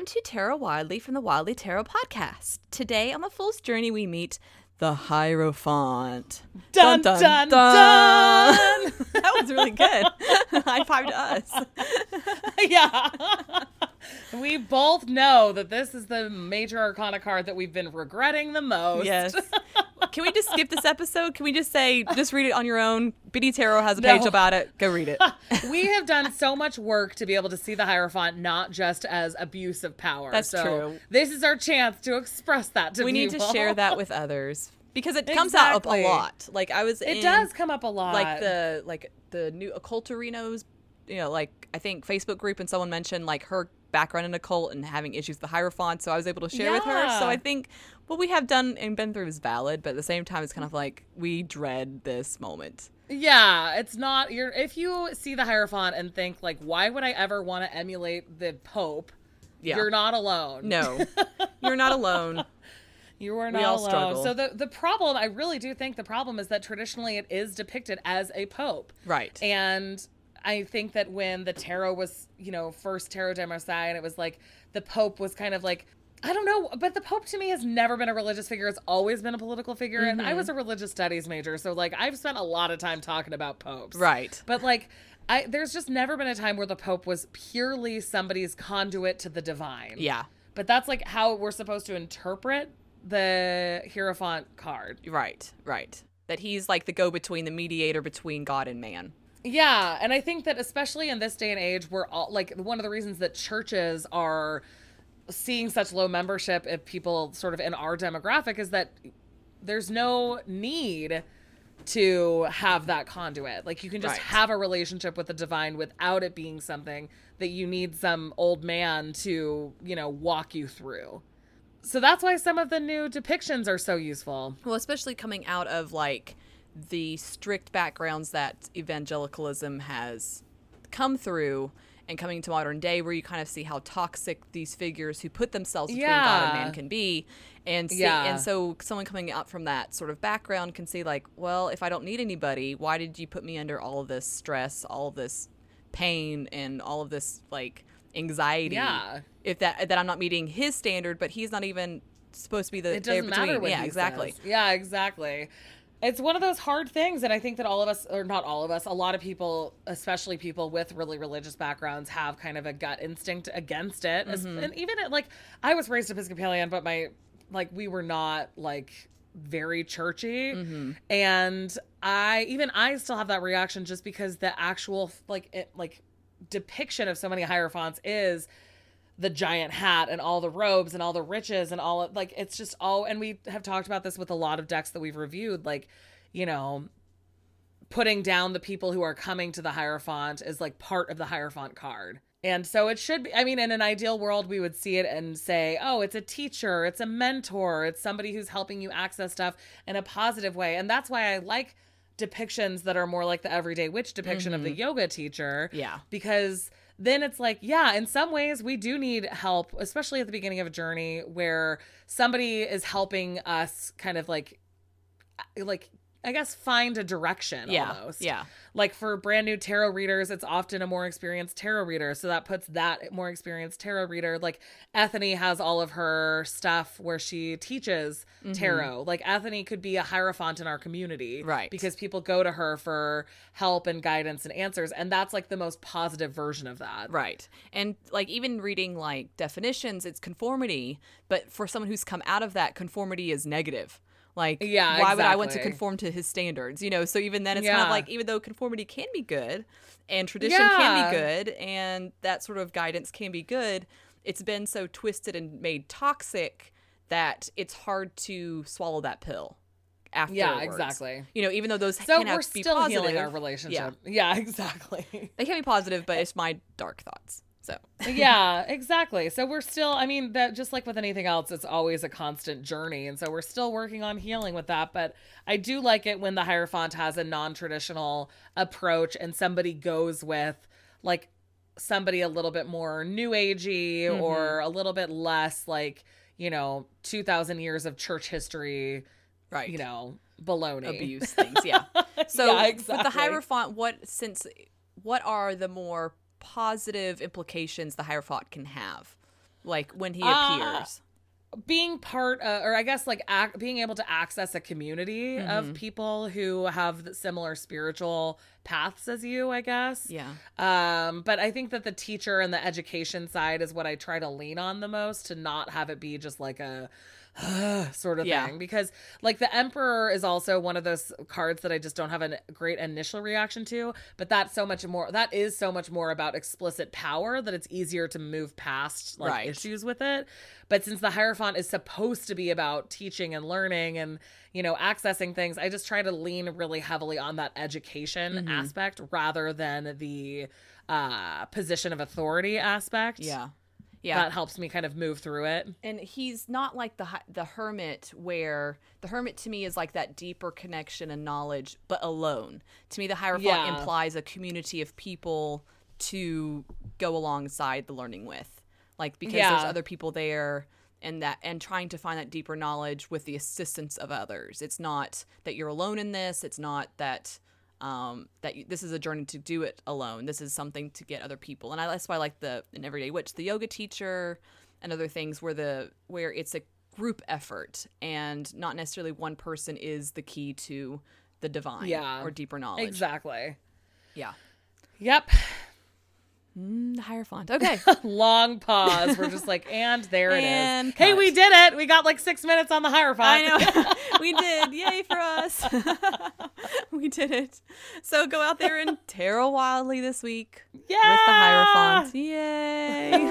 Welcome to Tarot Wildly from the Wildly Tarot Podcast. Today on the Fool's Journey, we meet the Hierophant. Dun dun dun. dun. that was really good. High five to us. yeah. we both know that this is the major arcana card that we've been regretting the most. Yes. Can we just skip this episode? Can we just say, just read it on your own? Biddy Tarot has a page about it. Go read it. we have done so much work to be able to see the Hierophant not just as abuse of power. That's so true. This is our chance to express that to people. we people. need to share that with others because it comes exactly. out a lot. Like I was, it in, does come up a lot. Like the like the new occultarinos, you know, like I think Facebook group and someone mentioned like her background in occult and having issues with the Hierophant, so I was able to share yeah. with her. So I think what we have done and been through is valid, but at the same time, it's kind of like we dread this moment. Yeah, it's not. You're if you see the Hierophant and think like, why would I ever want to emulate the Pope? Yeah. You're not alone. No, you're not alone. You are not alone. Struggle. So the the problem, I really do think the problem is that traditionally it is depicted as a pope. Right. And I think that when the tarot was, you know, first tarot de Marseille, and it was like the Pope was kind of like, I don't know, but the Pope to me has never been a religious figure. It's always been a political figure. Mm-hmm. And I was mm-hmm. a religious studies major. So, like, I've spent a lot of time talking about popes. Right. But, like, I, there's just never been a time where the Pope was purely somebody's conduit to the divine. Yeah. But that's like how we're supposed to interpret the Hierophant card. Right, right. That he's like the go between, the mediator between God and man. Yeah, and I think that especially in this day and age, we're all like one of the reasons that churches are seeing such low membership if people sort of in our demographic is that there's no need to have that conduit. Like you can just right. have a relationship with the divine without it being something that you need some old man to, you know, walk you through. So that's why some of the new depictions are so useful. Well, especially coming out of like the strict backgrounds that evangelicalism has come through and coming to modern day where you kind of see how toxic these figures who put themselves between yeah. God and man can be and see, yeah. and so someone coming out from that sort of background can see like well if I don't need anybody why did you put me under all of this stress all of this pain and all of this like anxiety yeah if that that I'm not meeting his standard but he's not even supposed to be the it doesn't matter what yeah exactly says. yeah exactly it's one of those hard things and i think that all of us or not all of us a lot of people especially people with really religious backgrounds have kind of a gut instinct against it mm-hmm. and even at, like i was raised episcopalian but my like we were not like very churchy mm-hmm. and i even i still have that reaction just because the actual like it, like depiction of so many hierophants is the giant hat and all the robes and all the riches and all of, like it's just all and we have talked about this with a lot of decks that we've reviewed like you know putting down the people who are coming to the hierophant is like part of the hierophant card and so it should be i mean in an ideal world we would see it and say oh it's a teacher it's a mentor it's somebody who's helping you access stuff in a positive way and that's why i like depictions that are more like the everyday witch depiction mm-hmm. of the mm-hmm. yoga teacher yeah because then it's like, yeah, in some ways we do need help, especially at the beginning of a journey where somebody is helping us kind of like like I guess find a direction yeah, almost. Yeah. Like for brand new tarot readers, it's often a more experienced tarot reader. So that puts that more experienced tarot reader. Like Ethony has all of her stuff where she teaches mm-hmm. tarot. Like Ethony could be a hierophant in our community. Right. Because people go to her for help and guidance and answers. And that's like the most positive version of that. Right. And like even reading like definitions, it's conformity. But for someone who's come out of that, conformity is negative. Like, yeah, why exactly. would I want to conform to his standards? You know, so even then it's yeah. kind of like, even though conformity can be good and tradition yeah. can be good and that sort of guidance can be good, it's been so twisted and made toxic that it's hard to swallow that pill. Afterwards. Yeah, exactly. You know, even though those so can we're still positive, healing our relationship. Yeah, yeah exactly. They can be positive, but it's my dark thoughts. So yeah, exactly. So we're still, I mean, that just like with anything else, it's always a constant journey, and so we're still working on healing with that. But I do like it when the Hierophant has a non-traditional approach, and somebody goes with like somebody a little bit more new agey mm-hmm. or a little bit less like you know two thousand years of church history, right? You know, baloney abuse things. Yeah. So yeah, exactly. with the Hierophant, what since what are the more positive implications the Hierophant can have? like when he Uh, appears? being part uh, or i guess like ac- being able to access a community Mm-hmm. of people who have similar spiritual paths as you i guess Yeah. um but i think that the teacher and the education side is what i try to lean on the most to not have it be just like a sort of Yeah. thing because like the emperor is also one of those cards that i just don't have a great initial reaction to but that's so much more that is so much more about explicit power that it's easier to move past like Right. issues with it but since the hierophant is supposed to be about teaching and learning and you know accessing things i just try to lean really heavily on that education Mm-hmm. Aspect rather than the uh position of authority aspect Yeah. Yeah. that helps me kind of move through it and he's not like the the hermit where the hermit to me is like that deeper connection and knowledge but alone to me the hierophant Yeah. implies a community of people to go alongside the learning with like because Yeah. there's other people there and that and trying to find that deeper knowledge with the assistance of others it's not that you're alone in this it's not that um, that you, this is a journey to do it alone. This is something to get other people, and I, that's why I like the an everyday witch, the yoga teacher, and other things where the where it's a group effort and not necessarily one person is the key to the divine Yeah. or deeper knowledge. exactly Yeah, yep Mm, the hierophant. Okay, long pause we're just like and there it is And hey cut. we did it we got like six minutes on the hierophant I know we did. Yay for us! we did it. So go out there and tarot wildly this week yeah with the hierophant. Yay!